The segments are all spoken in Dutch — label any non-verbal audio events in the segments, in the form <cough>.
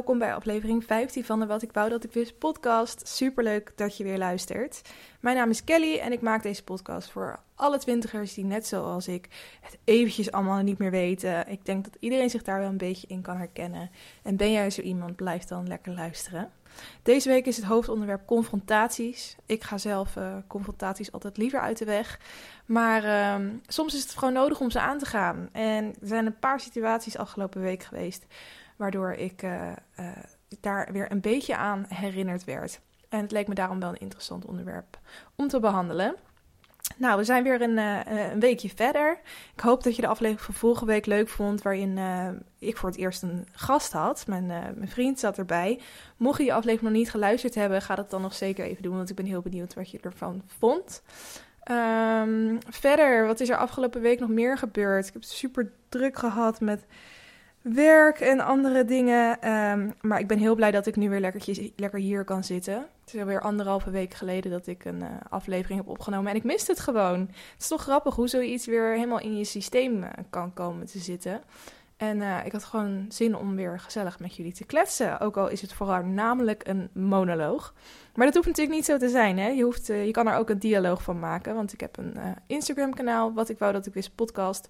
welkom bij aflevering 15 van de Wat ik wou dat ik wist podcast. Superleuk dat je weer luistert. Mijn naam is Kelly en ik maak deze podcast voor alle twintigers die net zoals ik het eventjes allemaal niet meer weten. Ik denk dat iedereen zich daar wel een beetje in kan herkennen. En ben jij zo iemand, blijf dan lekker luisteren. Deze week is het hoofdonderwerp confrontaties. Ik ga zelf uh, confrontaties altijd liever uit de weg. Maar uh, soms is het gewoon nodig om ze aan te gaan. En er zijn een paar situaties afgelopen week geweest waardoor ik uh, uh, daar weer een beetje aan herinnerd werd. En het leek me daarom wel een interessant onderwerp om te behandelen. Nou, we zijn weer een, uh, een, weekje verder. Ik hoop dat je de aflevering van vorige week leuk vond, waarin ik voor het eerst een gast had. Mijn, mijn vriend zat erbij. Mocht je die aflevering nog niet geluisterd hebben, ga dat dan nog zeker even doen, want ik ben heel benieuwd wat je ervan vond. Um, verder, wat is er afgelopen week nog meer gebeurd? Ik heb super druk gehad met werk en andere dingen. Um, maar ik ben heel blij dat ik nu weer lekker hier kan zitten. Het is alweer anderhalve week geleden dat ik een uh, aflevering heb opgenomen. En ik mist het gewoon. Het is toch grappig hoe zoiets weer helemaal in je systeem uh, kan komen te zitten. En uh, ik had gewoon zin om weer gezellig met jullie te kletsen. Ook al is het vooral namelijk een monoloog. Maar dat hoeft natuurlijk niet zo te zijn. Hè? Je, hoeft, je kan er ook een dialoog van maken. Want ik heb een Instagram kanaal. Wat ik wou dat ik wist podcast.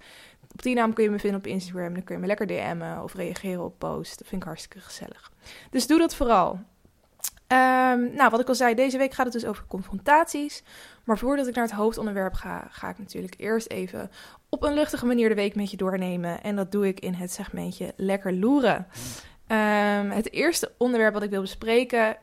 Op die naam kun je me vinden op Instagram. Dan kun je me lekker DM'en of reageren op posts. Dat vind ik hartstikke gezellig. Dus doe dat vooral. Um, nou, wat ik al zei, deze week gaat het dus over confrontaties. Maar voordat ik naar het hoofdonderwerp ga, ga ik natuurlijk eerst even op een luchtige manier de week met je doornemen. En dat doe ik in het segmentje Lekker Loeren. Um, het eerste onderwerp wat ik wil bespreken.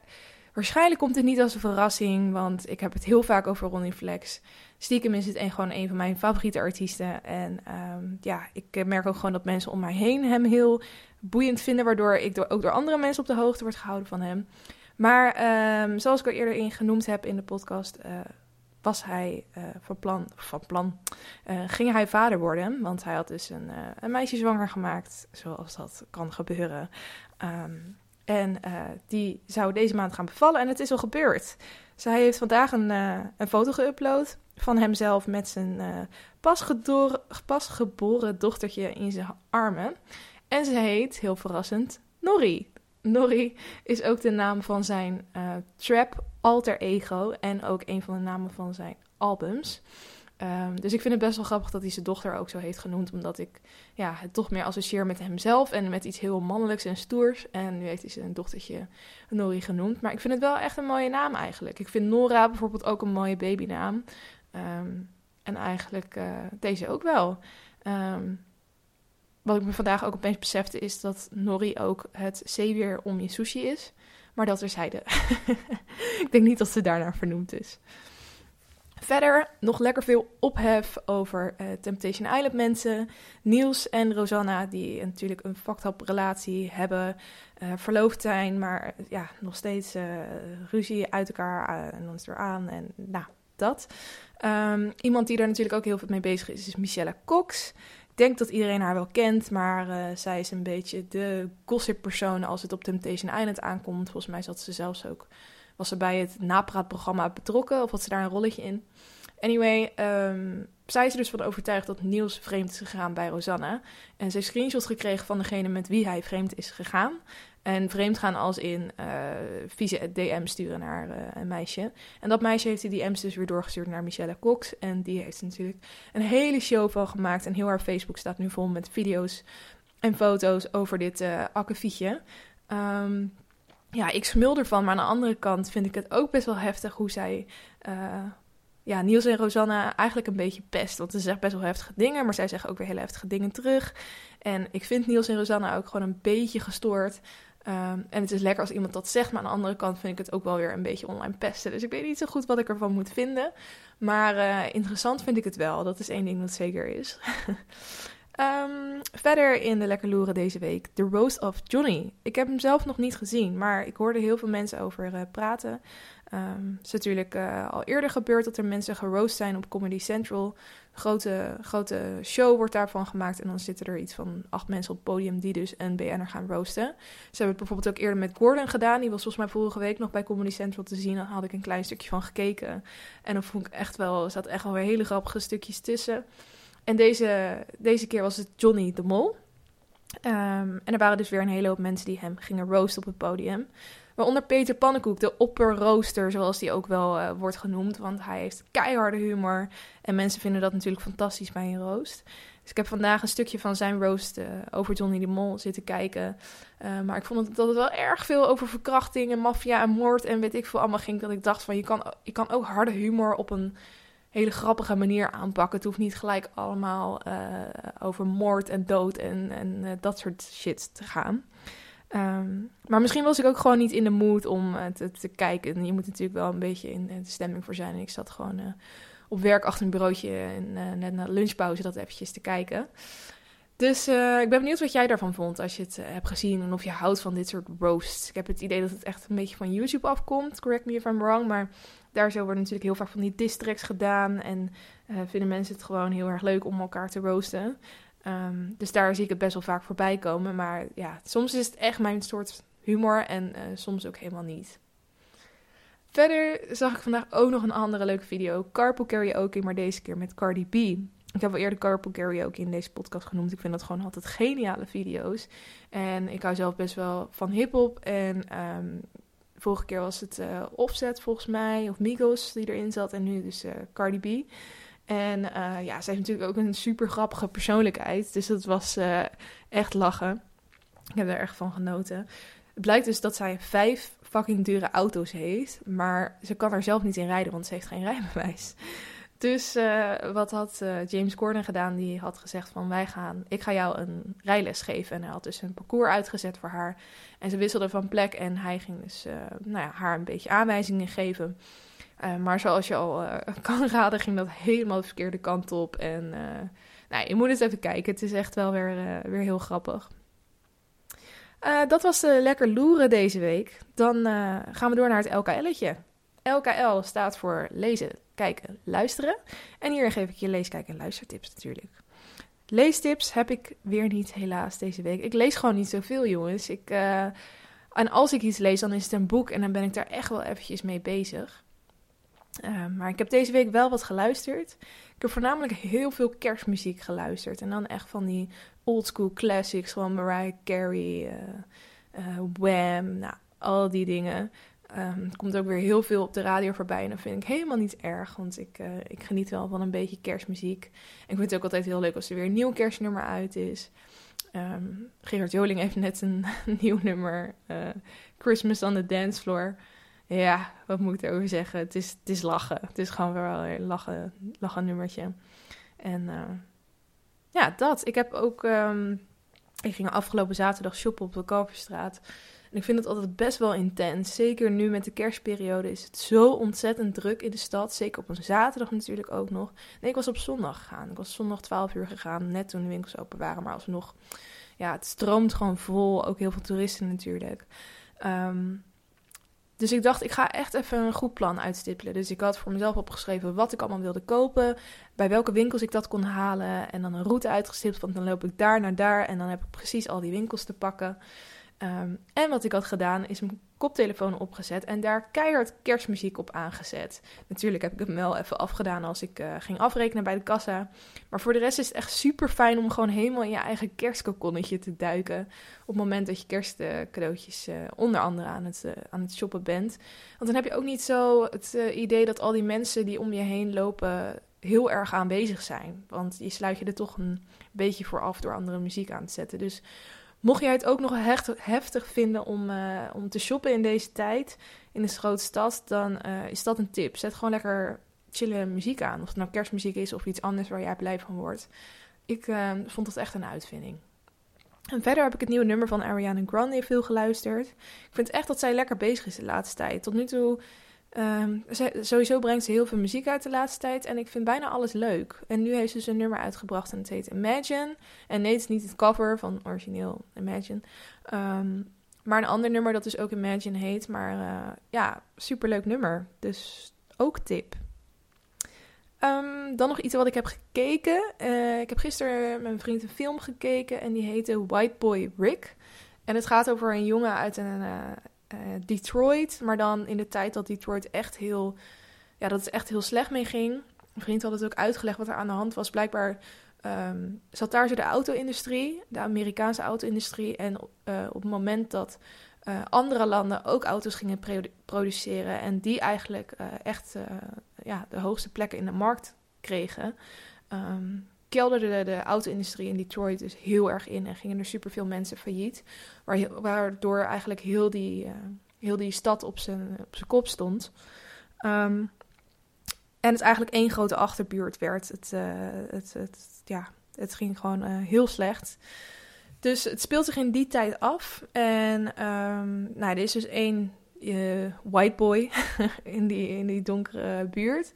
Waarschijnlijk komt het niet als een verrassing, want ik heb het heel vaak over Ronnie Flex. Stiekem is het een, gewoon een van mijn favoriete artiesten. En um, ja, ik merk ook gewoon dat mensen om mij heen hem heel boeiend vinden, waardoor ik ook door andere mensen op de hoogte word gehouden van hem. Maar um, zoals ik al eerder in genoemd heb in de podcast, uh, was hij uh, van plan, van plan uh, ging hij vader worden. Want hij had dus een, een meisje zwanger gemaakt, zoals dat kan gebeuren. Um, en die zou deze maand gaan bevallen en het is al gebeurd. Zij heeft vandaag een, een foto geüpload van hemzelf met zijn pasgeboren dochtertje in zijn armen. En ze heet, heel verrassend, Norrie. Norrie is ook de naam van zijn uh, trap alter ego en ook een van de namen van zijn albums. Um, dus ik vind het best wel grappig dat hij zijn dochter ook zo heeft genoemd, omdat ik ja, het toch meer associeer met hemzelf en met iets heel mannelijks en stoers. En nu heeft hij zijn dochtertje Norrie genoemd. Maar ik vind het wel echt een mooie naam eigenlijk. Ik vind Nora bijvoorbeeld ook een mooie babynaam. Um, en eigenlijk uh, deze ook wel. Um, wat ik me vandaag ook opeens besefte is dat nori ook het zeewier om je sushi is. Maar dat er zeiden. <laughs> ik denk niet dat ze daarnaar vernoemd is. Verder nog lekker veel ophef over uh, Temptation Island mensen. Niels en Rosanna, die natuurlijk een fucked relatie hebben, uh, verloofd zijn, maar ja, nog steeds ruzie uit elkaar en dan is er aan en nou, dat. Um, iemand die daar natuurlijk ook heel veel mee bezig is, is Michelle Cox denk dat iedereen haar wel kent, maar uh, zij is een beetje de gossip persoon als het op Temptation Island aankomt. Volgens mij zat ze zelfs ook, was ze bij het napraatprogramma betrokken of had ze daar een rolletje in. Anyway, um, zij is er dus van overtuigd dat Niels vreemd is gegaan bij Rosanna. En ze heeft screenshots gekregen van degene met wie hij vreemd is gegaan. En vreemd gaan als in uh, vieze DM sturen naar uh, een meisje. En dat meisje heeft die DM's dus weer doorgestuurd naar Michelle Cox. En die heeft natuurlijk een hele show van gemaakt. En heel haar Facebook staat nu vol met video's en foto's over dit uh, ja, ik smul ervan. Maar aan de andere kant vind ik het ook best wel heftig hoe zij ja, Niels en Rosanna eigenlijk een beetje pest. Want ze zegt best wel heftige dingen, maar zij zeggen ook weer hele heftige dingen terug. En ik vind Niels en Rosanna ook gewoon een beetje gestoord. Um, en het is lekker als iemand dat zegt, maar aan de andere kant vind ik het ook wel weer een beetje online pesten. Dus ik weet niet zo goed wat ik ervan moet vinden. Maar uh, interessant vind ik het wel. Dat is één ding dat zeker is. <laughs> um, verder in de Lekker Loeren deze week, The Roast of Johnny. Ik heb hem zelf nog niet gezien, maar ik hoorde heel veel mensen over uh, praten. Het is natuurlijk uh, al eerder gebeurd dat er mensen geroost zijn op Comedy Central. Een grote, grote show wordt daarvan gemaakt. En dan zitten er iets van acht mensen op het podium die dus een BN'er gaan roosten. Ze hebben het bijvoorbeeld ook eerder met Gordon gedaan. Die was volgens mij vorige week nog bij Comedy Central te zien. Daar had ik een klein stukje van gekeken. En dan vond ik echt wel, er zat echt wel weer hele grappige stukjes tussen. En deze, deze keer was het Johnny de Mol. Ehm, en er waren dus weer een hele hoop mensen die hem gingen roosten op het podium. Waaronder Peter Pannenkoek, de opperrooster, zoals die ook wel uh, wordt genoemd. Want hij heeft keiharde humor. En mensen vinden dat natuurlijk fantastisch bij een roost. Dus ik heb vandaag een stukje van zijn roast uh, over Johnny de Mol zitten kijken. Uh, maar ik vond dat het wel erg veel over verkrachting en maffia en moord en weet ik veel allemaal ging. Dat ik dacht van je kan, je kan ook harde humor op een hele grappige manier aanpakken. Het hoeft niet gelijk allemaal uh, over moord en dood en, en dat soort shit te gaan. Um, maar misschien was ik ook gewoon niet in de mood om te, te, kijken. Je moet natuurlijk wel een beetje in de stemming voor zijn. En ik zat gewoon op werk achter een bureautje en net na lunchpauze dat eventjes te kijken. Dus uh, ik ben benieuwd wat jij daarvan vond als je het uh, hebt gezien en of je houdt van dit soort roasts. Ik heb het idee dat het echt een beetje van YouTube afkomt, correct me if I'm wrong, maar daar zo worden natuurlijk heel vaak van die districts gedaan en vinden mensen het gewoon heel erg leuk om elkaar te roosten. Um, dus daar zie ik het best wel vaak voorbij komen, maar ja, soms is het echt mijn soort humor en soms ook helemaal niet. Verder zag ik vandaag ook nog een andere leuke video. Carpool Karaoke, maar deze keer met Cardi B. Ik heb al eerder Carpool Karaoke in deze podcast genoemd. Ik vind dat gewoon altijd geniale video's. En ik hou zelf best wel van hip-hop. En um, vorige keer was het uh, Offset volgens mij, of Migos die erin zat. En nu dus uh, Cardi B. En uh, ja, zij heeft natuurlijk ook een super grappige persoonlijkheid. Dus dat was echt lachen. Ik heb er erg van genoten. Het blijkt dus dat zij vijf fucking dure auto's heeft. Maar ze kan er zelf niet in rijden, want ze heeft geen rijbewijs. Dus uh, wat had uh, James Corden gedaan? Die had gezegd van wij gaan, ik ga jou een rijles geven. En hij had dus een parcours uitgezet voor haar. En ze wisselden van plek en hij ging dus uh, nou ja, haar een beetje aanwijzingen geven. maar zoals je al <laughs> kan raden, ging dat helemaal de verkeerde kant op. En nou, je moet eens even kijken. Het is echt wel weer, weer heel grappig. Dat was lekker loeren deze week. Dan gaan we door naar het LKL'tje. LKL staat voor lezen, kijken, luisteren. En hier geef ik je lees, kijk en luistertips natuurlijk. Leestips heb ik weer niet helaas deze week. Ik lees gewoon niet zoveel jongens. Ik, en als ik iets lees dan is het een boek en dan ben ik daar echt wel eventjes mee bezig. maar ik heb deze week wel wat geluisterd. Ik heb voornamelijk heel veel kerstmuziek geluisterd. En dan echt van die oldschool classics van Mariah Carey, uh, Wham, nou, al die dingen. Um, komt ook weer heel veel op de radio voorbij en dat vind ik helemaal niet erg, want ik, uh, ik geniet wel van een beetje kerstmuziek. Ik vind het ook altijd heel leuk als er weer een nieuw kerstnummer uit is. Um, Gerard Joling heeft net een <laughs> nieuw nummer, Christmas on the Dance Floor. Ja, wat moet ik erover zeggen? Het is, het is lachen. Het is gewoon wel een lachen, lachen nummertje. En ja, dat. Ik heb ook. Um, ik ging afgelopen zaterdag shoppen op de Kalverstraat. Ik vind het altijd best wel intens. Zeker nu met de kerstperiode is het zo ontzettend druk in de stad. Zeker op een zaterdag natuurlijk ook nog. Nee, ik was op zondag gegaan. Ik was zondag 12 uur gegaan. Net toen de winkels open waren. Maar alsnog. Ja, het stroomt gewoon vol. Ook heel veel toeristen natuurlijk. Um, dus ik dacht, ik ga echt even een goed plan uitstippelen. Dus ik had voor mezelf opgeschreven wat ik allemaal wilde kopen, bij welke winkels ik dat kon halen en dan een route uitgestippeld, want dan loop ik daar naar daar en dan heb ik precies al die winkels te pakken. Um, en wat ik had gedaan is mijn koptelefoon opgezet en daar keihard kerstmuziek op aangezet. Natuurlijk heb ik hem wel even afgedaan als ik uh, ging afrekenen bij de kassa. Maar voor de rest is het echt super fijn om gewoon helemaal in je eigen kerstkokonnetje te duiken. Op het moment dat je kerstcadeautjes uh, onder andere aan het, uh, aan het shoppen bent. Want dan heb je ook niet zo het idee dat al die mensen die om je heen lopen heel erg aanwezig zijn. Want je sluit je er toch een beetje voor af door andere muziek aan te zetten. Dus Mocht jij het ook nog heftig vinden om, uh, om te shoppen in deze tijd, in een grote stad, dan uh, is dat een tip. Zet gewoon lekker chille muziek aan. Of het nou kerstmuziek is of iets anders waar jij blij van wordt. Ik uh, vond dat echt een uitvinding. En verder heb ik het nieuwe nummer van Ariana Grande veel geluisterd. Ik vind echt dat zij lekker bezig is de laatste tijd. Tot nu toe Um, sowieso brengt ze heel veel muziek uit de laatste tijd en ik vind bijna alles leuk. En nu heeft ze dus een nummer uitgebracht en het heet Imagine. En nee, het is niet het cover van origineel Imagine. Um, maar een ander nummer dat dus ook Imagine heet. Maar uh, ja, superleuk nummer. Dus ook tip. Um, dan nog iets wat ik heb gekeken. Uh, ik heb gisteren met mijn vriend een film gekeken en die heette White Boy Rick. En het gaat over een jongen uit een, uh, uh, Detroit. Maar dan in de tijd dat Detroit echt heel, ja, dat het echt heel slecht mee ging. Een vriend had het ook uitgelegd wat er aan de hand was. Blijkbaar um, zat daar zo de auto-industrie, de Amerikaanse auto-industrie. En uh, op het moment dat uh, andere landen ook auto's gingen produceren en die eigenlijk echt ja, de hoogste plekken in de markt kregen, um, kelderde de, auto-industrie in Detroit dus heel erg in en gingen er superveel mensen failliet. Waardoor eigenlijk heel die, heel die stad op zijn, op zijn kop stond. Um, en het eigenlijk één grote achterbuurt werd. Het, uh, het, het, ja, het ging gewoon uh, heel slecht. Dus het speelt zich in die tijd af. En um, nou, er is dus één white boy <laughs> in, die, in die donkere buurt.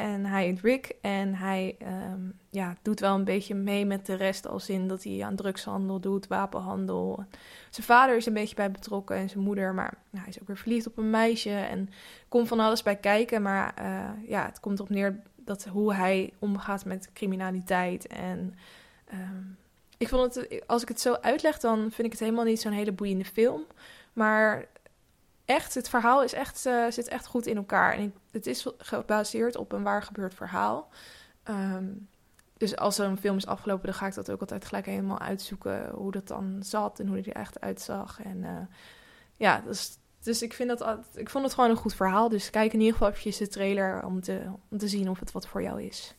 En hij heet Rick en hij um, ja, doet wel een beetje mee met de rest als in dat hij aan drugshandel doet, wapenhandel. Zijn vader is een beetje bij betrokken en zijn moeder, maar nou, hij is ook weer verliefd op een meisje en komt van alles bij kijken. Maar uh, ja, het komt erop neer dat hoe hij omgaat met criminaliteit. En um, ik vond het, als ik het zo uitleg, dan vind ik het helemaal niet zo'n hele boeiende film. Maar echt, het verhaal is echt, uh, zit echt goed in elkaar. En het is gebaseerd op een waar gebeurd verhaal. Um, dus als een film is afgelopen, dan ga ik dat ook altijd gelijk helemaal uitzoeken. Hoe dat dan zat en hoe die er echt uitzag. En uh, ja, dus, dus ik, vind dat, ik vond het gewoon een goed verhaal. Dus kijk in ieder geval eventjes de trailer om te, om te zien of het wat voor jou is.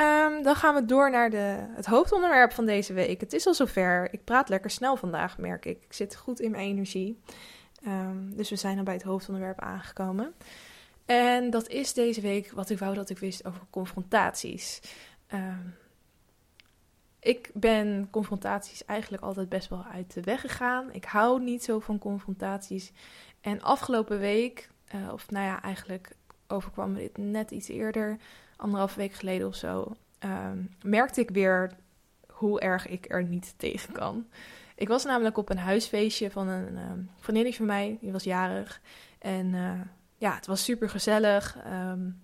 Um, dan gaan we door naar de, het hoofdonderwerp van deze week. Het is al zover. Ik praat lekker snel vandaag, merk ik. Ik zit goed in mijn energie. Um, dus we zijn al bij het hoofdonderwerp aangekomen. En dat is deze week wat ik wou dat ik wist over confrontaties. Um, ik ben confrontaties eigenlijk altijd best wel uit de weg gegaan. Ik hou niet zo van confrontaties. En afgelopen week, uh, of nou ja, eigenlijk overkwam me dit net iets eerder, anderhalf week geleden of zo, um, merkte ik weer hoe erg ik er niet tegen kan. Ik was namelijk op een huisfeestje van een um, vriendinnetje van mij, die was jarig. En uh, ja, het was super gezellig. Um,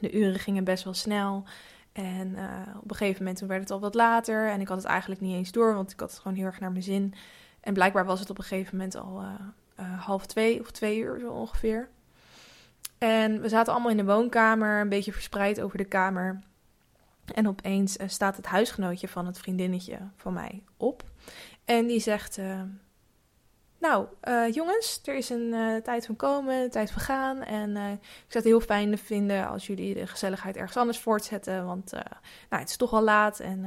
de uren gingen best wel snel. En uh, op een gegeven moment werd het al wat later. En ik had het eigenlijk niet eens door, want ik had het gewoon heel erg naar mijn zin. En blijkbaar was het op een gegeven moment al uh, half twee of twee uur zo ongeveer. En we zaten allemaal in de woonkamer, een beetje verspreid over de kamer. En opeens staat het huisgenootje van het vriendinnetje van mij op. En die zegt: nou, uh, jongens, er is een tijd van komen, een tijd van gaan. En ik zou het heel fijn vinden als jullie de gezelligheid ergens anders voortzetten. Want nou, het is toch al laat. En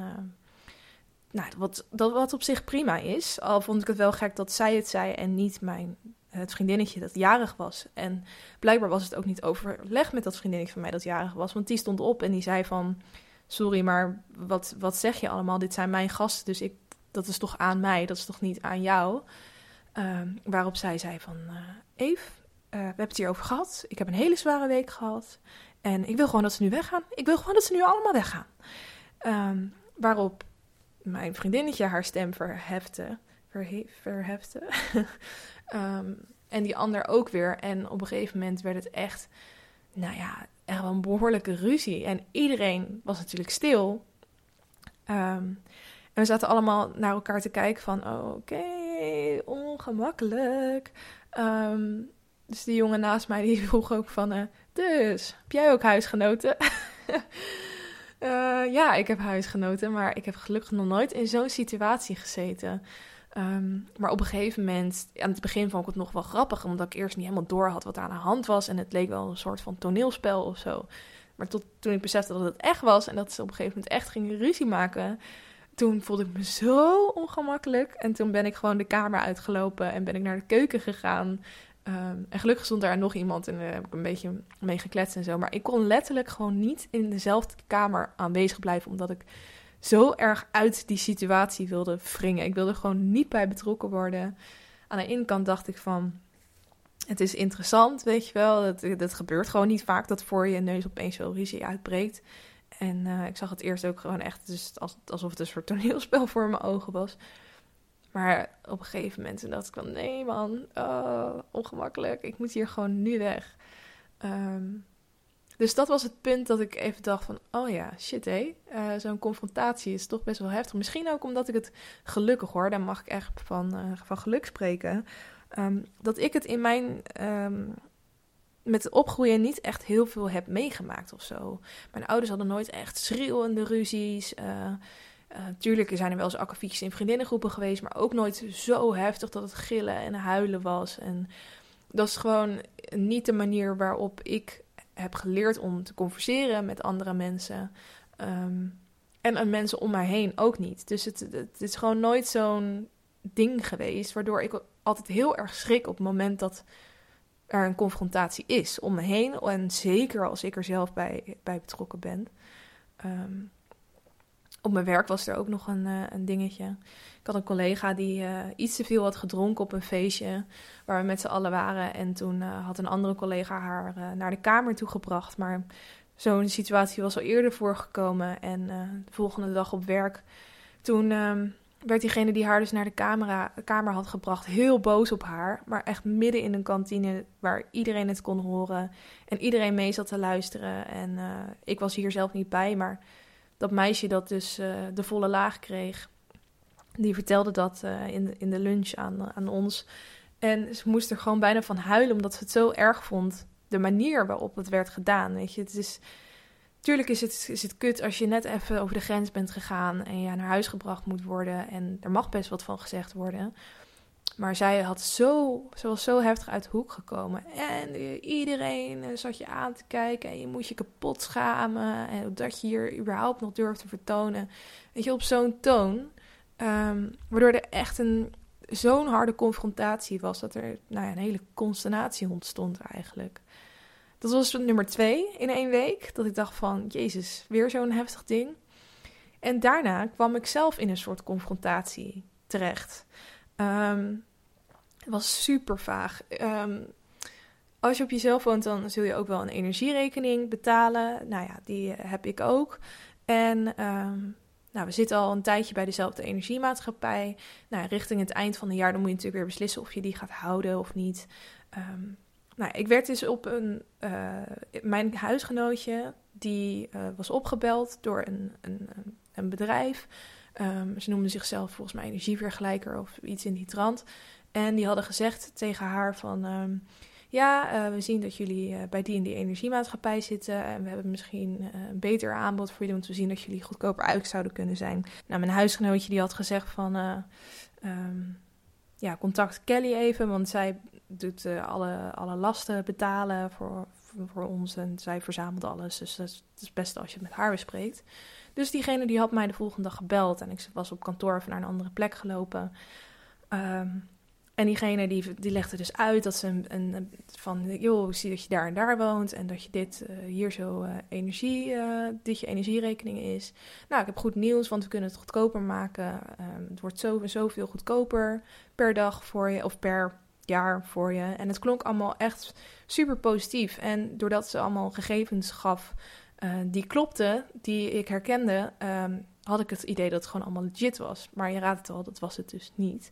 nou, wat, dat, wat op zich prima is. Al vond ik het wel gek dat zij het zei en niet mijn, het vriendinnetje dat jarig was. En blijkbaar was het ook niet overleg met dat vriendinnetje van mij dat jarig was. Want die stond op en die zei van... Sorry, maar wat, wat zeg je allemaal? Dit zijn mijn gasten, dus ik, dat is toch aan mij? Dat is toch niet aan jou? Um, waarop zij zei van, uh, Eve, uh, we hebben het hier over gehad. Ik heb een hele zware week gehad. En ik wil gewoon dat ze nu weggaan. Ik wil gewoon dat ze nu allemaal weggaan. Um, waarop mijn vriendinnetje haar stem verhefte. Verhe verhefte. um, <laughs> en die ander ook weer. En op een gegeven moment werd het echt, nou ja, echt wel een behoorlijke ruzie. En iedereen was natuurlijk stil. Um, en we zaten allemaal naar elkaar te kijken van, oké, ongemakkelijk. Um, dus die jongen naast mij die <laughs> vroeg ook van, uh, dus, heb jij ook huisgenoten? uh, <laughs> ja, ik heb huisgenoten, maar ik heb gelukkig nog nooit in zo'n situatie gezeten. Um, maar op een gegeven moment, aan het begin vond ik het nog wel grappig, omdat ik eerst niet helemaal door had wat aan de hand was. En het leek wel een soort van toneelspel of zo. Maar tot toen ik besefte dat het echt was en dat ze op een gegeven moment echt gingen ruzie maken, toen voelde ik me zo ongemakkelijk. En toen ben ik gewoon de kamer uitgelopen en ben ik naar de keuken gegaan. Um, en gelukkig stond daar nog iemand en daar heb ik een beetje mee gekletst en zo. Maar ik kon letterlijk gewoon niet in dezelfde kamer aanwezig blijven, omdat ik zo erg uit die situatie wilde wringen. Ik wilde gewoon niet bij betrokken worden. Aan de ene kant dacht ik van, het is interessant, weet je wel. Dat, dat gebeurt gewoon niet vaak dat voor je neus opeens zo ruzie uitbreekt. En uh, ik zag het eerst ook gewoon echt dus alsof het een soort toneelspel voor mijn ogen was. Maar op een gegeven moment dacht ik van nee man, oh, ongemakkelijk. Ik moet hier gewoon nu weg. Um, dus dat was het punt dat ik even dacht van, oh ja, shit hé. Uh, Zo'n confrontatie is toch best wel heftig. Misschien ook omdat ik het gelukkig hoor, daar mag ik echt van, uh, van geluk spreken. Um, dat ik het in mijn um, met opgroeien niet echt heel veel heb meegemaakt of zo. Mijn ouders hadden nooit echt schreeuwende ruzies. Uh, tuurlijk zijn er wel eens akkefietjes in vriendinnengroepen geweest, maar ook nooit zo heftig dat het gillen en huilen was. En dat is gewoon niet de manier waarop ik heb geleerd om te converseren met andere mensen. Ehm, en aan mensen om mij heen ook niet. Dus het, het is gewoon nooit zo'n ding geweest, waardoor ik altijd heel erg schrik op het moment dat er een confrontatie is om me heen. En zeker als ik er zelf bij, bij betrokken ben. Ehm, op mijn werk was er ook nog een, uh, een dingetje. Ik had een collega die uh, iets te veel had gedronken op een feestje waar we met z'n allen waren. En toen uh, had een andere collega haar naar de kamer toe gebracht. Maar zo'n situatie was al eerder voorgekomen. En de volgende dag op werk, toen um, werd diegene die haar dus naar de kamer had gebracht heel boos op haar. Maar echt midden in een kantine waar iedereen het kon horen. En iedereen mee zat te luisteren. En ik was hier zelf niet bij, maar dat meisje dat dus uh, de volle laag kreeg, die vertelde dat uh, in, de, in de lunch aan, aan ons. En ze moest er gewoon bijna van huilen, omdat ze het zo erg vond. De manier waarop het werd gedaan. Weet je, het is. Tuurlijk is het, is het kut als je net even over de grens bent gegaan en je naar huis gebracht moet worden. En er mag best wat van gezegd worden. Maar zij had zo, ze was zo heftig uit de hoek gekomen. En iedereen eh, zat je aan te kijken en je moet je kapot schamen. En dat je hier überhaupt nog durft te vertonen. Weet je, op zo'n toon. Um, waardoor er echt een, zo'n harde confrontatie was dat er nou ja, een hele consternatie ontstond eigenlijk. Dat was nummer twee in één week. Dat ik dacht van, jezus, weer zo'n heftig ding. En daarna kwam ik zelf in een soort confrontatie terecht. Um, het was super vaag. Um, als je op jezelf woont, dan zul je ook wel een energierekening betalen. Nou ja, die eh, heb ik ook. En um, nou, we zitten al een tijdje bij dezelfde energiemaatschappij. Nou, richting het eind van het jaar dan moet je natuurlijk weer beslissen of je die gaat houden of niet. Um, nou, ik werd dus op een. Uh, mijn huisgenootje, die uh, was opgebeld door een, een, een bedrijf. Ze noemden zichzelf volgens mij energievergelijker of iets in die trant. En die hadden gezegd tegen haar van... Um, ja, uh, we zien dat jullie uh, bij die en die energiemaatschappij zitten. En we hebben misschien uh, een beter aanbod voor jullie... om te zien dat jullie goedkoper uit zouden kunnen zijn. Nou, mijn huisgenootje die had gezegd van... Um, ja, contact Kelly even, want zij doet alle, alle lasten betalen voor, voor, ons. En zij verzamelt alles, dus dat is het beste als je het met haar bespreekt. Dus diegene die had mij de volgende dag gebeld en ik was op kantoor even naar een andere plek gelopen. Um, en diegene die, die legde dus uit dat ze een, een van, joh, zie dat je daar en daar woont en dat je dit uh, hier zo uh, energie, uh, dit je energierekening is. Nou, ik heb goed nieuws, want we kunnen het goedkoper maken. Um, het wordt zo zoveel goedkoper per dag voor je of per jaar voor je. En het klonk allemaal echt super positief. En doordat ze allemaal gegevens gaf die klopte, die ik herkende, um, had ik het idee dat het gewoon allemaal legit was. Maar je raadt het al, dat was het dus niet.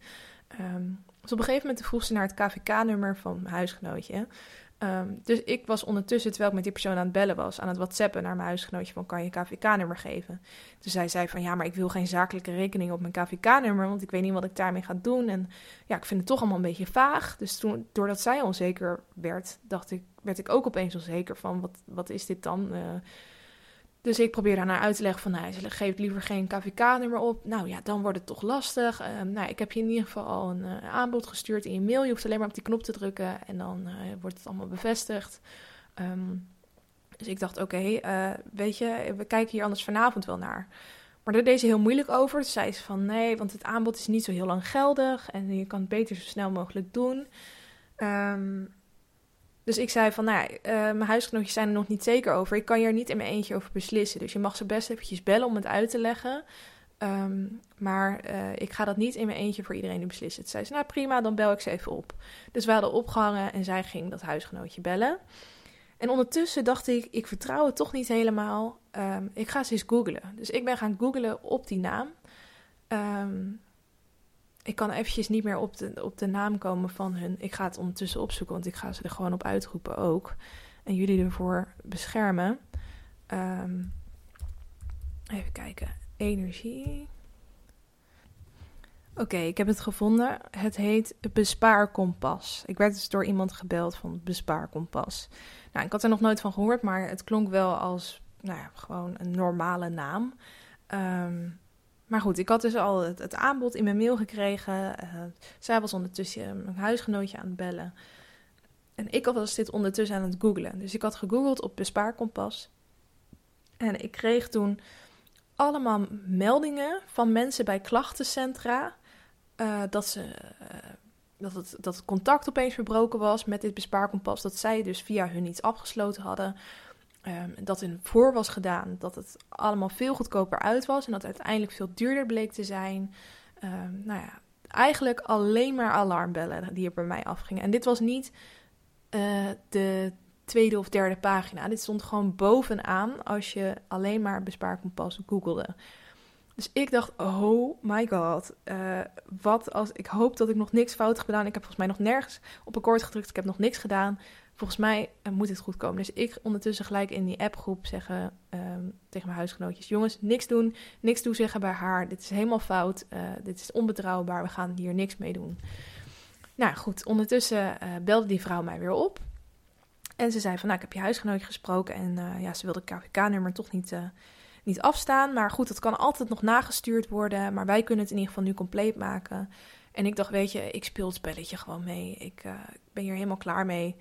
Um, dus op een gegeven moment vroeg ze naar het KVK-nummer van mijn huisgenootje. Um, dus ik was ondertussen, terwijl ik met die persoon aan het bellen was, aan het whatsappen naar mijn huisgenootje van kan je KVK-nummer geven. Dus zij zei van ja, maar ik wil geen zakelijke rekening op mijn KVK-nummer, want ik weet niet wat ik daarmee ga doen. En ja, ik vind het toch allemaal een beetje vaag. Dus toen, doordat zij onzeker werd, dacht ik, werd ik ook opeens onzeker van wat, wat is dit dan? Uh, dus ik probeerde haar naar uit te leggen van, nou, ze geeft liever geen KVK-nummer op. Nou ja, dan wordt het toch lastig. Uh, nou, ik heb je in ieder geval al een uh, aanbod gestuurd in je mail. Je hoeft alleen maar op die knop te drukken en dan uh, wordt het allemaal bevestigd. Um, dus ik dacht, oké, okay, weet je, we kijken hier anders vanavond wel naar. Maar daar deed ze heel moeilijk over. Toen zei ze van, nee, want het aanbod is niet zo heel lang geldig en je kan het beter zo snel mogelijk doen. Um, dus ik zei van, nou, uh, mijn huisgenootjes zijn er nog niet zeker over. Ik kan hier niet in mijn eentje over beslissen. Dus je mag ze best eventjes bellen om het uit te leggen. Um, maar uh, ik ga dat niet in mijn eentje voor iedereen beslissen. Toen zei ze, nou prima, dan bel ik ze even op. Dus we hadden opgehangen en zij ging dat huisgenootje bellen. En ondertussen dacht ik, ik vertrouw het toch niet helemaal. Um, ik ga ze eens googlen. Dus ik ben gaan googlen op die naam. Um, ik kan eventjes niet meer op de, op de naam komen van hun. Ik ga het ondertussen opzoeken, want ik ga ze er gewoon op uitroepen ook. En jullie ervoor beschermen. Um, even kijken. Energie. Oké, ik heb het gevonden. Het heet Bespaarkompas. Ik werd dus door iemand gebeld van Bespaarkompas. Nou, ik had er nog nooit van gehoord, maar het klonk wel als nou ja, gewoon een normale naam. Ehm, maar goed, ik had dus al het, aanbod in mijn mail gekregen. Uh, zij was ondertussen mijn huisgenootje aan het bellen. En ik was dit ondertussen aan het googlen. Dus ik had gegoogeld op bespaarkompas. En ik kreeg toen allemaal meldingen van mensen bij klachtencentra. Uh, dat, ze, dat, het, dat het contact opeens verbroken was met dit bespaarkompas. Dat zij dus via hun iets afgesloten hadden. Um, dat in voor was gedaan dat het allemaal veel goedkoper uit was. En dat uiteindelijk veel duurder bleek te zijn. Um, nou ja, eigenlijk alleen maar alarmbellen die er bij mij afgingen. En dit was niet uh, de tweede of derde pagina. Dit stond gewoon bovenaan als je alleen maar bespaarkompas googelde. Dus ik dacht, oh my god, uh, wat als ik hoop dat ik nog niks fout heb gedaan. Ik heb volgens mij nog nergens op akkoord gedrukt. Ik heb nog niks gedaan. Volgens mij uh, moet het goed komen. Dus ik ondertussen gelijk in die appgroep zeggen um, tegen mijn huisgenootjes: jongens, niks doen, niks toezeggen bij haar. Dit is helemaal fout. Uh, dit is onbetrouwbaar. We gaan hier niks mee doen. Nou goed, ondertussen belde die vrouw mij weer op. En ze zei van, nou, ik heb je huisgenootje gesproken en uh, ja, ze wilde het KVK-nummer toch niet, uh, niet afstaan. Maar goed, het kan altijd nog nagestuurd worden, maar wij kunnen het in ieder geval nu compleet maken. En ik dacht, weet je, ik speel het spelletje gewoon mee. Ik uh, ben hier helemaal klaar mee.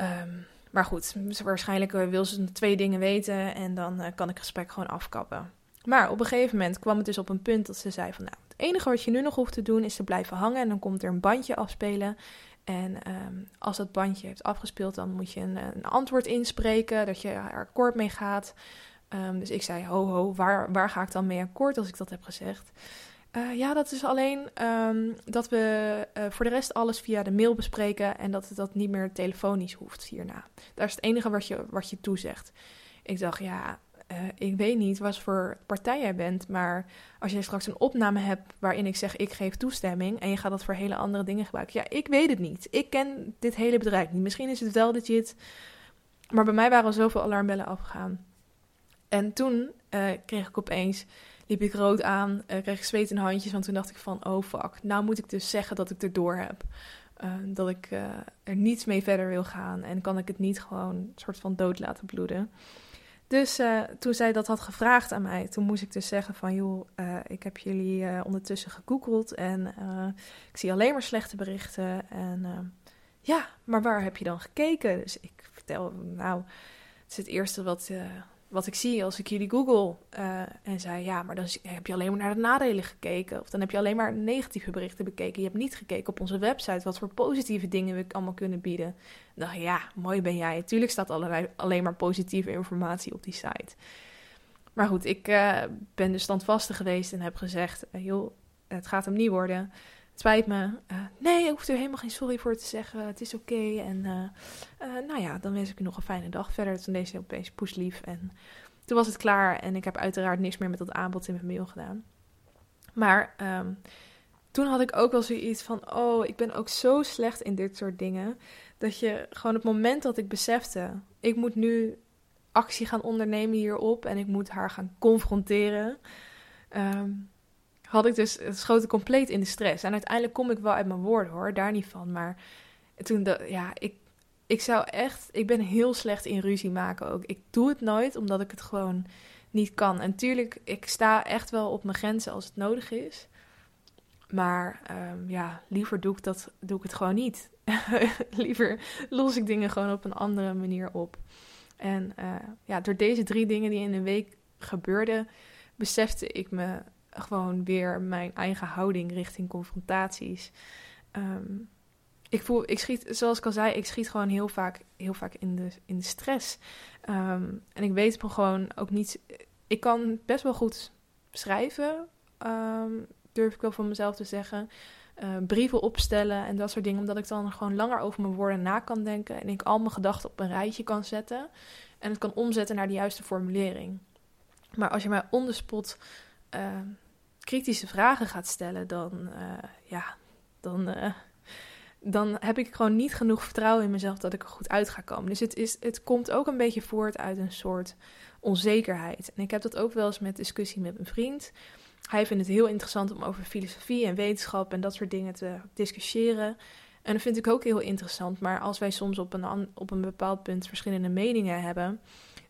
Um, maar goed, waarschijnlijk wil ze twee dingen weten en dan kan ik het gesprek gewoon afkappen. Maar op een gegeven moment kwam het dus op een punt dat ze zei van, nou, het enige wat je nu nog hoeft te doen is te blijven hangen en dan komt er een bandje afspelen. En ehm, als dat bandje heeft afgespeeld, dan moet je een, een, antwoord inspreken, dat je er akkoord mee gaat. Um, dus ik zei, ho ho, waar, waar ga ik dan mee akkoord als ik dat heb gezegd? Uh, ja, dat is alleen um, dat we uh, voor de rest alles via de mail bespreken en dat dat niet meer telefonisch hoeft hierna. Dat is het enige wat je, wat je toezegt. Ik dacht, ja, uh, ik weet niet wat voor partij jij bent, maar als jij straks een opname hebt waarin ik zeg ik geef toestemming en je gaat dat voor hele andere dingen gebruiken. Ja, ik weet het niet. Ik ken dit hele bedrijf niet. Misschien is het wel legit, maar bij mij waren zoveel alarmbellen afgegaan. En toen kreeg ik opeens, liep ik rood aan, uh, kreeg ik zweet in handjes, want toen dacht ik van, oh fuck, nou moet ik dus zeggen dat ik er door heb. dat ik er niets mee verder wil gaan en kan ik het niet gewoon een soort van dood laten bloeden. Dus uh, toen zij dat had gevraagd aan mij, toen moest ik dus zeggen van... joh, uh, ik heb jullie uh, ondertussen gegoogeld en ik zie alleen maar slechte berichten. En ja, maar waar heb je dan gekeken? Dus ik vertel, nou, het is het eerste wat, wat ik zie als ik jullie google. Uh, en zei, ja, maar dan heb je alleen maar naar de nadelen gekeken. Of dan heb je alleen maar negatieve berichten bekeken. Je hebt niet gekeken op onze website wat voor positieve dingen we allemaal kunnen bieden. Dan dacht ja, mooi ben jij. Tuurlijk staat allerlei, alleen maar positieve informatie op die site. Maar goed, ik uh, ben dus standvastig geweest en heb gezegd, uh, joh, het gaat hem niet worden. Spijt me. Uh, nee, ik hoeft er helemaal geen sorry voor te zeggen. Het is oké. En uh, uh, nou ja, dan wens ik u nog een fijne dag verder. Toen deze opeens poeslief. En toen was het klaar. En ik heb uiteraard niks meer met dat aanbod in mijn mail gedaan. Maar um, toen had ik ook wel zoiets van: oh, ik ben ook zo slecht in dit soort dingen. Dat je gewoon het moment dat ik besefte: ik moet nu actie gaan ondernemen hierop. En ik moet haar gaan confronteren. Um, had ik dus, het schoten compleet in de stress. En uiteindelijk kom ik wel uit mijn woorden hoor, daar niet van. Maar toen, de, ja, ik, ik zou echt, ik ben heel slecht in ruzie maken ook. Ik doe het nooit, omdat ik het gewoon niet kan. En tuurlijk, ik sta echt wel op mijn grenzen als het nodig is. Maar um, ja, liever doe ik, dat, doe ik het gewoon niet. <laughs> liever los ik dingen gewoon op een andere manier op. En uh, ja, door deze drie dingen die in een week gebeurden, besefte ik me gewoon weer mijn eigen houding richting confrontaties. Um, ik voel, ik schiet, zoals ik al zei, ik schiet gewoon heel vaak, heel vaak in de, in de stress. Um, en ik weet gewoon ook niet. Ik kan best wel goed schrijven, um, durf ik wel van mezelf te zeggen. Uh, brieven opstellen en dat soort dingen, omdat ik dan gewoon langer over mijn woorden na kan denken en ik al mijn gedachten op een rijtje kan zetten en het kan omzetten naar de juiste formulering. Maar als je mij on kritische vragen gaat stellen, dan, uh, ja, dan, uh, dan heb ik gewoon niet genoeg vertrouwen in mezelf dat ik er goed uit ga komen. Dus het, is, het komt ook een beetje voort uit een soort onzekerheid. En ik heb dat ook wel eens met discussie met mijn vriend. hij vindt het heel interessant om over filosofie en wetenschap en dat soort dingen te discussiëren. En dat vind ik ook heel interessant. Maar als wij soms op een, op een bepaald punt verschillende meningen hebben,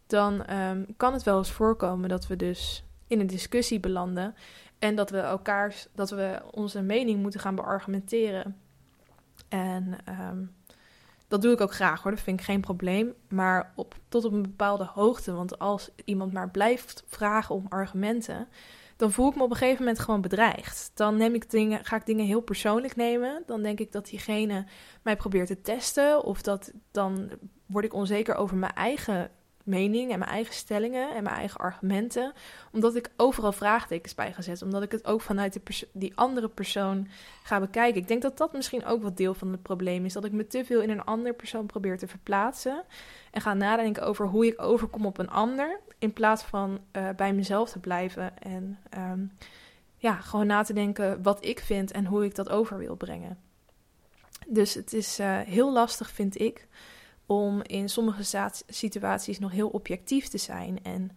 dan ehm, kan het wel eens voorkomen dat we dus in een discussie belanden en dat we elkaar, dat we onze mening moeten gaan beargumenteren. En ehm, dat doe ik ook graag hoor, dat vind ik geen probleem. Maar op, tot op een bepaalde hoogte. Want als iemand maar blijft vragen om argumenten, dan voel ik me op een gegeven moment gewoon bedreigd. Dan neem ik dingen, ga ik dingen heel persoonlijk nemen. Dan denk ik dat diegene mij probeert te testen. Of dat dan word ik onzeker over mijn eigen mening en mijn eigen stellingen en mijn eigen argumenten. Omdat ik overal vraagtekens bij ga zetten. Omdat ik het ook vanuit de die andere persoon ga bekijken. Ik denk dat dat misschien ook wat deel van het probleem is. Dat ik me te veel in een andere persoon probeer te verplaatsen. En ga nadenken over hoe ik overkom op een ander. In plaats van uh, bij mezelf te blijven. En um, ja, gewoon na te denken wat ik vind en hoe ik dat over wil brengen. Dus het is uh, heel lastig, vind ik om in sommige situaties nog heel objectief te zijn en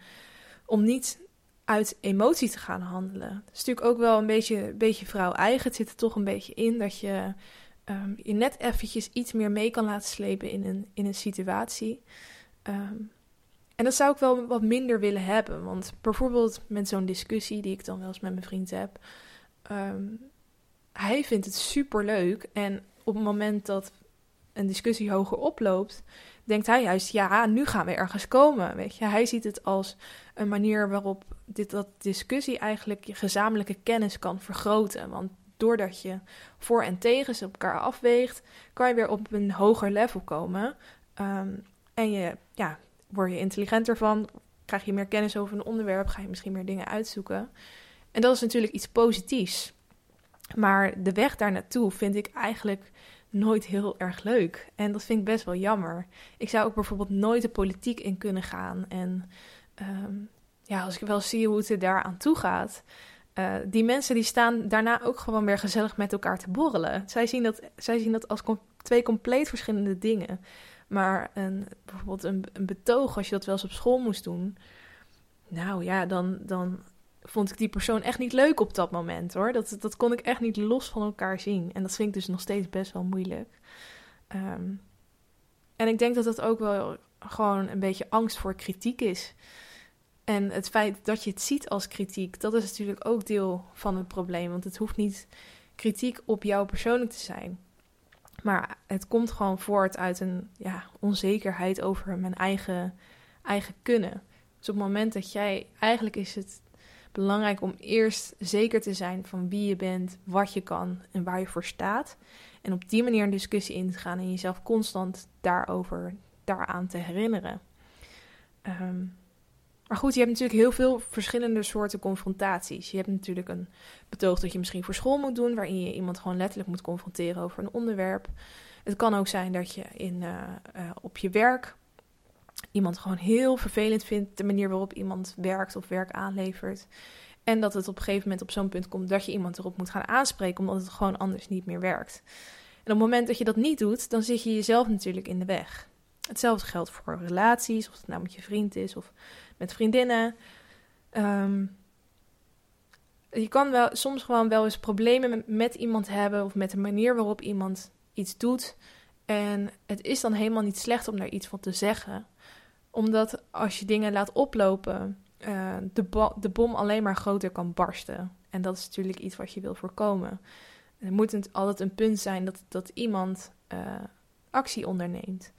om niet uit emotie te gaan handelen. Het is natuurlijk ook wel een beetje, beetje vrouw-eigen. Het zit er toch een beetje in dat je um, je net eventjes iets meer mee kan laten slepen in een, in een situatie. Um, en dat zou ik wel wat minder willen hebben. Want bijvoorbeeld met zo'n discussie die ik dan wel eens met mijn vriend heb. Um, hij vindt het super leuk. En op het moment dat een discussie hoger oploopt, denkt hij juist, ja, nu gaan we ergens komen. Weet je, hij ziet het als een manier waarop dit, dat discussie eigenlijk je gezamenlijke kennis kan vergroten. Want doordat je voor en tegens op elkaar afweegt, kan je weer op een hoger level komen. Ehm, en je, ja, word je intelligenter van, krijg je meer kennis over een onderwerp, ga je misschien meer dingen uitzoeken. En dat is natuurlijk iets positiefs. Maar de weg daar naartoe vind ik eigenlijk nooit heel erg leuk. En dat vind ik best wel jammer. Ik zou ook bijvoorbeeld nooit de politiek in kunnen gaan. En ehm, ja, als ik wel zie hoe het er daar aan toe gaat. Uh, die mensen die staan daarna ook gewoon weer gezellig met elkaar te borrelen. Zij zien dat, zij zien dat als twee compleet verschillende dingen. Maar een, bijvoorbeeld een, een betoog, als je dat wel eens op school moest doen. Nou ja, dan, dan vond ik die persoon echt niet leuk op dat moment hoor. Dat, dat kon ik echt niet los van elkaar zien. En dat vind ik dus nog steeds best wel moeilijk. Ehm, en ik denk dat dat ook wel gewoon een beetje angst voor kritiek is. En het feit dat je het ziet als kritiek, dat is natuurlijk ook deel van het probleem. Want het hoeft niet kritiek op jou persoonlijk te zijn. Maar het komt gewoon voort uit een ja, onzekerheid over mijn eigen, eigen kunnen. Dus op het moment dat jij, eigenlijk is het belangrijk om eerst zeker te zijn van wie je bent, wat je kan en waar je voor staat. En op die manier een discussie in te gaan en jezelf constant daarover, daaraan te herinneren. Ehm, maar goed, je hebt natuurlijk heel veel verschillende soorten confrontaties. Je hebt natuurlijk een betoog dat je misschien voor school moet doen, waarin je iemand gewoon letterlijk moet confronteren over een onderwerp. Het kan ook zijn dat je in, uh, uh, op je werk iemand gewoon heel vervelend vindt, de manier waarop iemand werkt of werk aanlevert. En dat het op een gegeven moment op zo'n punt komt dat je iemand erop moet gaan aanspreken, omdat het gewoon anders niet meer werkt. En op het moment dat je dat niet doet, dan zit je jezelf natuurlijk in de weg. Hetzelfde geldt voor relaties, of het nou met je vriend is of met vriendinnen. Ehm, je kan wel soms gewoon wel eens problemen met, met iemand hebben of met de manier waarop iemand iets doet. En het is dan helemaal niet slecht om daar iets van te zeggen omdat als je dingen laat oplopen, uh, de, de bom alleen maar groter kan barsten. En dat is natuurlijk iets wat je wil voorkomen. Er moet altijd een punt zijn dat, dat iemand uh, actie onderneemt.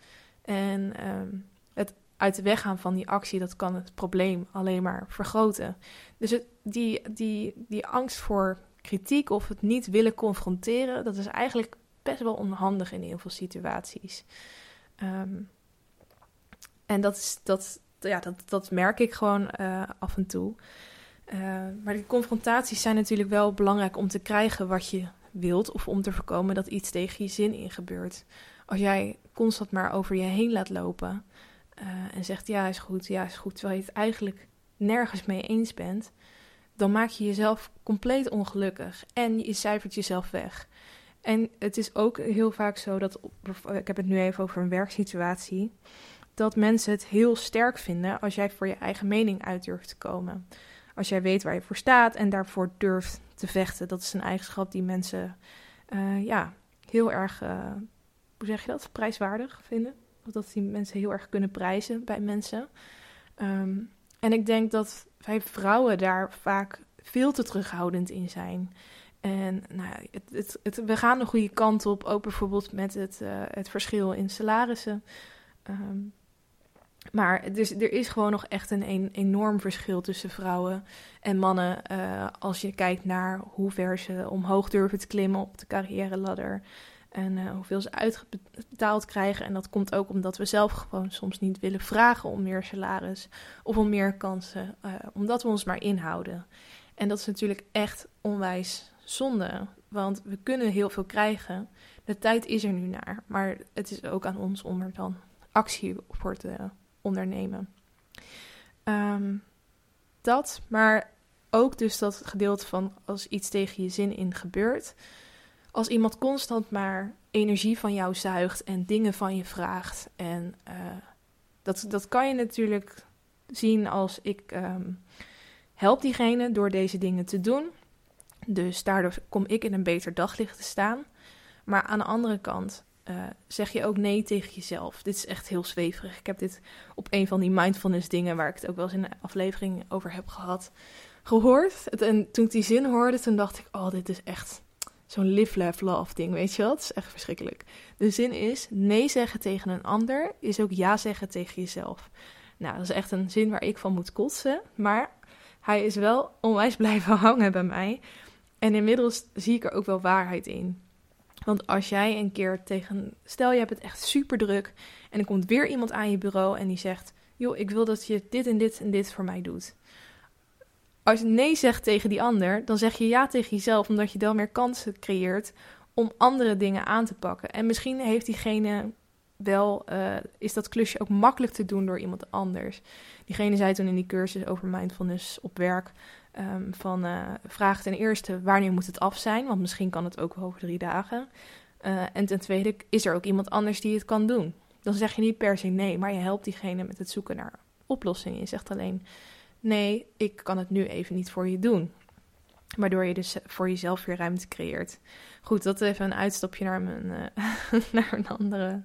En uh, het uit de weg gaan van die actie, dat kan het probleem alleen maar vergroten. Dus het, die, die, die angst voor kritiek of het niet willen confronteren, dat is eigenlijk best wel onhandig in heel veel situaties. Um, en dat, is, dat, ja, dat, dat merk ik gewoon uh, af en toe. Uh, maar die confrontaties zijn natuurlijk wel belangrijk om te krijgen wat je wilt. Of om te voorkomen dat iets tegen je zin in gebeurt. Als jij constant maar over je heen laat lopen. Uh, en zegt ja is goed, ja is goed. Terwijl je het eigenlijk nergens mee eens bent. Dan maak je jezelf compleet ongelukkig. En je cijfert jezelf weg. En het is ook heel vaak zo dat. Ik heb het nu even over een werksituatie dat mensen het heel sterk vinden als jij voor je eigen mening uit durft te komen. Als jij weet waar je voor staat en daarvoor durft te vechten. Dat is een eigenschap die mensen uh, ja, heel erg, uh, hoe zeg je dat, prijswaardig vinden. Of dat die mensen heel erg kunnen prijzen bij mensen. Um, en ik denk dat wij vrouwen daar vaak veel te terughoudend in zijn. En nou, het, het, we gaan de goede kant op, ook bijvoorbeeld met het, uh, het verschil in salarissen. Um, maar dus, er is gewoon nog echt een, enorm verschil tussen vrouwen en mannen. Uh, als je kijkt naar hoe ver ze omhoog durven te klimmen op de carrière ladder. En uh, hoeveel ze uitbetaald krijgen. En dat komt ook omdat we zelf gewoon soms niet willen vragen om meer salaris of om meer kansen. Uh, omdat we ons maar inhouden. En dat is natuurlijk echt onwijs zonde. Want we kunnen heel veel krijgen. De tijd is er nu naar. Maar het is ook aan ons om er dan actie voor te ondernemen. Um, dat, maar ook dus dat gedeelte van als iets tegen je zin in gebeurt. Als iemand constant maar energie van jou zuigt en dingen van je vraagt. En uh, dat, dat kan je natuurlijk zien als ik um, help diegene door deze dingen te doen. Dus daardoor kom ik in een beter daglicht te staan. Maar aan de andere kant uh, zeg je ook nee tegen jezelf. Dit is echt heel zweverig. Ik heb dit op een van die mindfulness dingen waar ik het ook wel eens in een aflevering over heb gehad, gehoord. En toen ik die zin hoorde, toen dacht ik, oh, dit is echt zo'n live, laugh, love ding, weet je wat? Het is echt verschrikkelijk. De zin is, nee zeggen tegen een ander is ook ja zeggen tegen jezelf. Nou, dat is echt een zin waar ik van moet kotsen, maar hij is wel onwijs blijven <laughs> hangen bij mij. En inmiddels zie ik er ook wel waarheid in. Want als jij een keer tegen. Stel je hebt het echt super druk. En er komt weer iemand aan je bureau en die zegt: Joh, ik wil dat je dit en dit en dit voor mij doet. Als je nee zegt tegen die ander, dan zeg je ja tegen jezelf, omdat je dan meer kansen creëert om andere dingen aan te pakken. En misschien heeft diegene wel, uh, is dat klusje ook makkelijk te doen door iemand anders. Diegene zei toen in die cursus over mindfulness op werk. Um, van uh, vraag ten eerste wanneer moet het af zijn, want misschien kan het ook over drie dagen. Uh, en ten tweede is er ook iemand anders die het kan doen. Dan zeg je niet per se nee, maar je helpt diegene met het zoeken naar oplossingen. Je zegt alleen nee, ik kan het nu even niet voor je doen. Waardoor je dus voor jezelf weer ruimte creëert. Goed, dat even een uitstapje naar, mijn, <laughs> naar een andere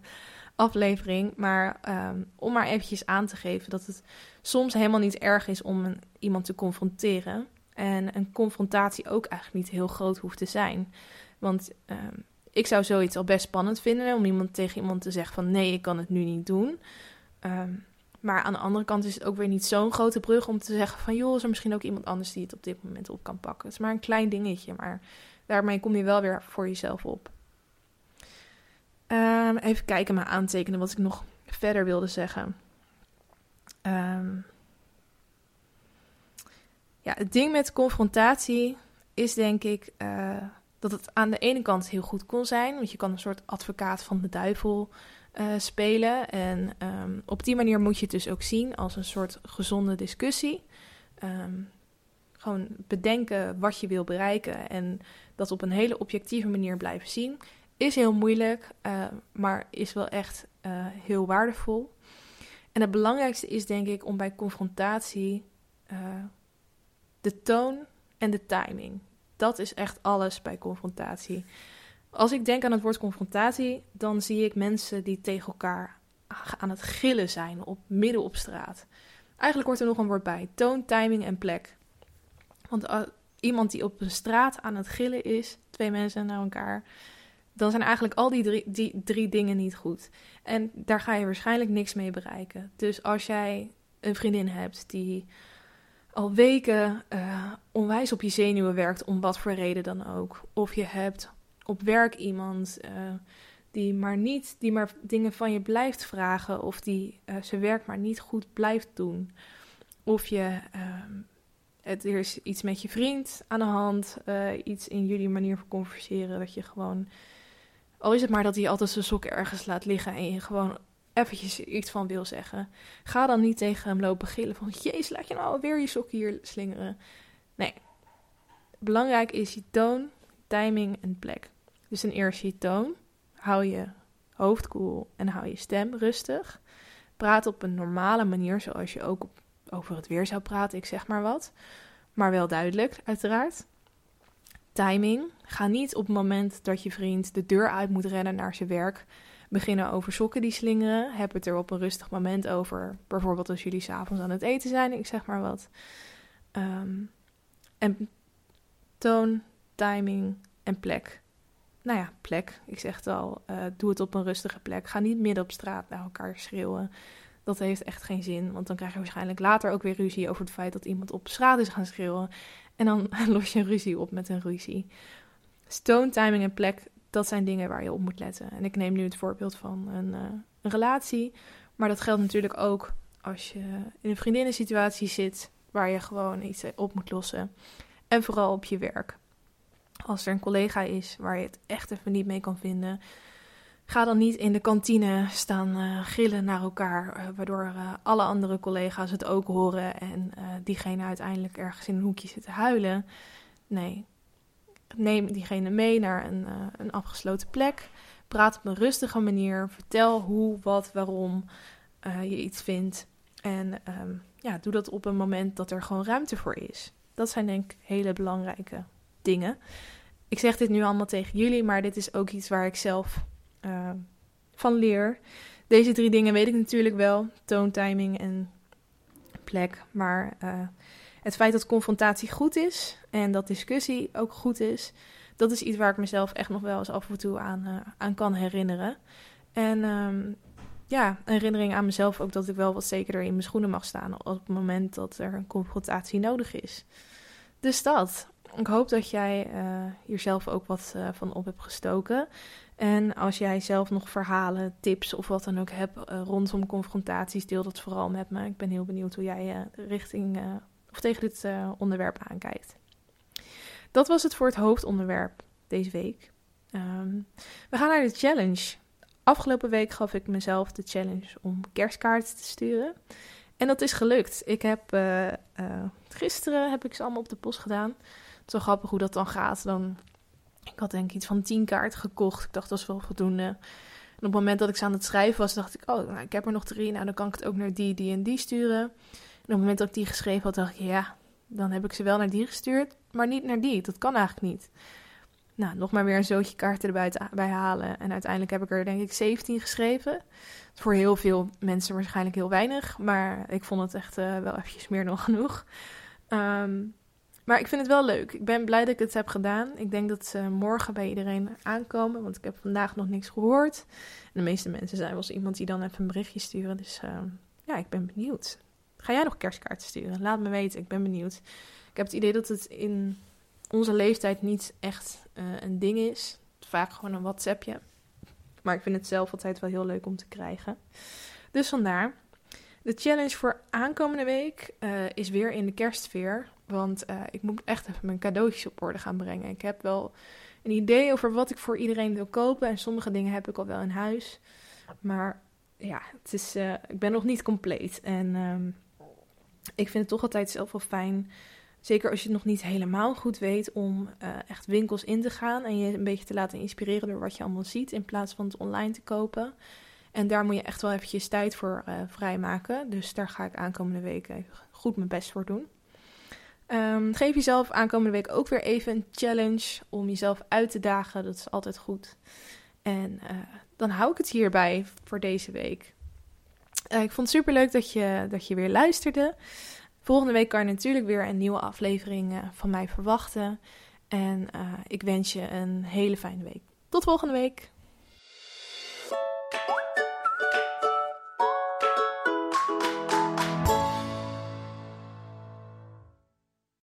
aflevering. Maar um, om maar eventjes aan te geven dat het soms helemaal niet erg is om een, iemand te confronteren. En een confrontatie ook eigenlijk niet heel groot hoeft te zijn. Want um, ik zou zoiets al best spannend vinden om iemand tegen iemand te zeggen van nee, ik kan het nu niet doen. Um, maar aan de andere kant is het ook weer niet zo'n grote brug om te zeggen van joh, is er misschien ook iemand anders die het op dit moment op kan pakken. Het is maar een klein dingetje, maar daarmee kom je wel weer voor jezelf op. Even kijken, mijn aantekenen, wat ik nog verder wilde zeggen. Um, ja, het ding met confrontatie is denk ik uh, dat het aan de ene kant heel goed kon zijn. Want je kan een soort advocaat van de duivel uh, spelen. En um, op die manier moet je het dus ook zien als een soort gezonde discussie. Um, gewoon bedenken wat je wil bereiken en dat op een hele objectieve manier blijven zien. Is heel moeilijk, uh, maar is wel echt uh, heel waardevol. En het belangrijkste is denk ik om bij confrontatie uh, de toon en de timing. Dat is echt alles bij confrontatie. Als ik denk aan het woord confrontatie, dan zie ik mensen die tegen elkaar aan het gillen zijn op midden op straat. Eigenlijk hoort er nog een woord bij: toon, timing en plek. Want iemand die op een straat aan het gillen is, twee mensen naar elkaar, dan zijn eigenlijk al die drie, die drie dingen niet goed. En daar ga je waarschijnlijk niks mee bereiken. Dus als jij een vriendin hebt die al weken uh, onwijs op je zenuwen werkt, om wat voor reden dan ook, of je hebt op werk iemand uh, die maar niet, die maar dingen van je blijft vragen, of die uh, zijn werk maar niet goed blijft doen, of je het, er is iets met je vriend aan de hand, iets in jullie manier van converseren, dat je gewoon al is het maar dat hij altijd zijn sokken ergens laat liggen en je gewoon eventjes iets van wil zeggen. Ga dan niet tegen hem lopen gillen van... Jezus, laat je nou alweer je sokken hier slingeren. Nee. Belangrijk is je toon, timing en plek. Dus ten eerste je toon. Hou je hoofd koel en hou je stem rustig. Praat op een normale manier, zoals je ook over het weer zou praten, ik zeg maar wat. maar wel duidelijk, uiteraard. Timing. Ga niet op het moment dat je vriend de deur uit moet rennen naar zijn werk beginnen over sokken die slingeren. Heb het er op een rustig moment over. Bijvoorbeeld als jullie s'avonds aan het eten zijn, ik zeg maar wat. Ehm, en toon, timing en plek. Nou ja, plek. Ik zeg het al. Uh, doe het op een rustige plek. Ga niet midden op straat naar elkaar schreeuwen. Dat heeft echt geen zin. Want dan krijg je waarschijnlijk later ook weer ruzie over het feit dat iemand op straat is gaan schreeuwen. En dan <laughs> los je een ruzie op met een ruzie. Stone, timing en plek, dat zijn dingen waar je op moet letten. En ik neem nu het voorbeeld van een, uh, een relatie. Maar dat geldt natuurlijk ook als je in een vriendinnensituatie zit waar je gewoon iets op moet lossen. En vooral op je werk. Als er een collega is waar je het echt even niet mee kan vinden, ga dan niet in de kantine staan uh, gillen naar elkaar, uh, waardoor uh, alle andere collega's het ook horen en diegene uiteindelijk ergens in een hoekje zit te huilen. Nee, neem diegene mee naar een, een afgesloten plek. Praat op een rustige manier. Vertel hoe, wat, waarom je iets vindt. En um, ja, doe dat op een moment dat er gewoon ruimte voor is. Dat zijn denk ik hele belangrijke dingen. Ik zeg dit nu allemaal tegen jullie, maar dit is ook iets waar ik zelf uh, van leer. Deze drie dingen weet ik natuurlijk wel: toon, timing en plek. Maar uh, het feit dat confrontatie goed is en dat discussie ook goed is, dat is iets waar ik mezelf echt nog wel eens af en toe aan, uh, aan kan herinneren. En um, ja, herinnering aan mezelf ook dat ik wel wat zekerder in mijn schoenen mag staan op het moment dat er een confrontatie nodig is. Dus dat. Ik hoop dat jij uh, hier zelf ook wat uh, van op hebt gestoken. En als jij zelf nog verhalen, tips of wat dan ook hebt uh, rondom confrontaties, deel dat vooral met me. Ik ben heel benieuwd hoe jij richting of tegen dit onderwerp aankijkt. Dat was het voor het hoofdonderwerp deze week. Um, we gaan naar de challenge. Afgelopen week gaf ik mezelf de challenge om kerstkaarten te sturen. En dat is gelukt. Ik heb gisteren heb ik ze allemaal op de post gedaan. Wel grappig hoe dat dan gaat. Dan, ik had denk ik iets van tien kaarten gekocht. Ik dacht dat is wel voldoende. En op het moment dat ik ze aan het schrijven was, dacht ik, oh, nou, ik heb er nog drie. Nou, dan kan ik het ook naar die, die en die sturen. En op het moment dat ik die geschreven had, dacht ik, ja, dan heb ik ze wel naar die gestuurd, maar niet naar die. Dat kan eigenlijk niet. Nou, nog maar weer een zootje kaarten erbij bij halen. En uiteindelijk heb ik er denk ik 17 geschreven. Voor heel veel mensen waarschijnlijk heel weinig. Maar ik vond het echt uh, wel eventjes meer dan genoeg. Um, maar ik vind het wel leuk. Ik ben blij dat ik het heb gedaan. Ik denk dat ze morgen bij iedereen aankomen. Want ik heb vandaag nog niks gehoord. De meeste mensen zijn wel eens iemand die dan even een berichtje sturen. Dus uh, ja, ik ben benieuwd. Ga jij nog kerstkaarten sturen? Laat me weten. Ik ben benieuwd. Ik heb het idee dat het in onze leeftijd niet echt uh, een ding is. Vaak gewoon een WhatsAppje. Maar ik vind het zelf altijd wel heel leuk om te krijgen. Dus vandaar. De challenge voor aankomende week uh, is weer in de kerstfeer. Want uh, ik moet echt even mijn cadeautjes op orde gaan brengen. Ik heb wel een idee over wat ik voor iedereen wil kopen. En sommige dingen heb ik al wel in huis. Maar ja, het is, uh, ik ben nog niet compleet. En um, ik vind het toch altijd zelf wel fijn Zeker als je het nog niet helemaal goed weet om uh, echt winkels in te gaan en je een beetje te laten inspireren door wat je allemaal ziet in plaats van het online te kopen. En daar moet je echt wel eventjes tijd voor vrijmaken. Dus daar ga ik aankomende week goed mijn best voor doen. Um, geef jezelf aankomende week ook weer even een challenge om jezelf uit te dagen. Dat is altijd goed. En uh, dan hou ik het hierbij voor deze week. ik vond het super leuk dat je, dat je weer luisterde. Volgende week kan je natuurlijk weer een nieuwe aflevering uh, van mij verwachten. En ik wens je een hele fijne week. Tot volgende week.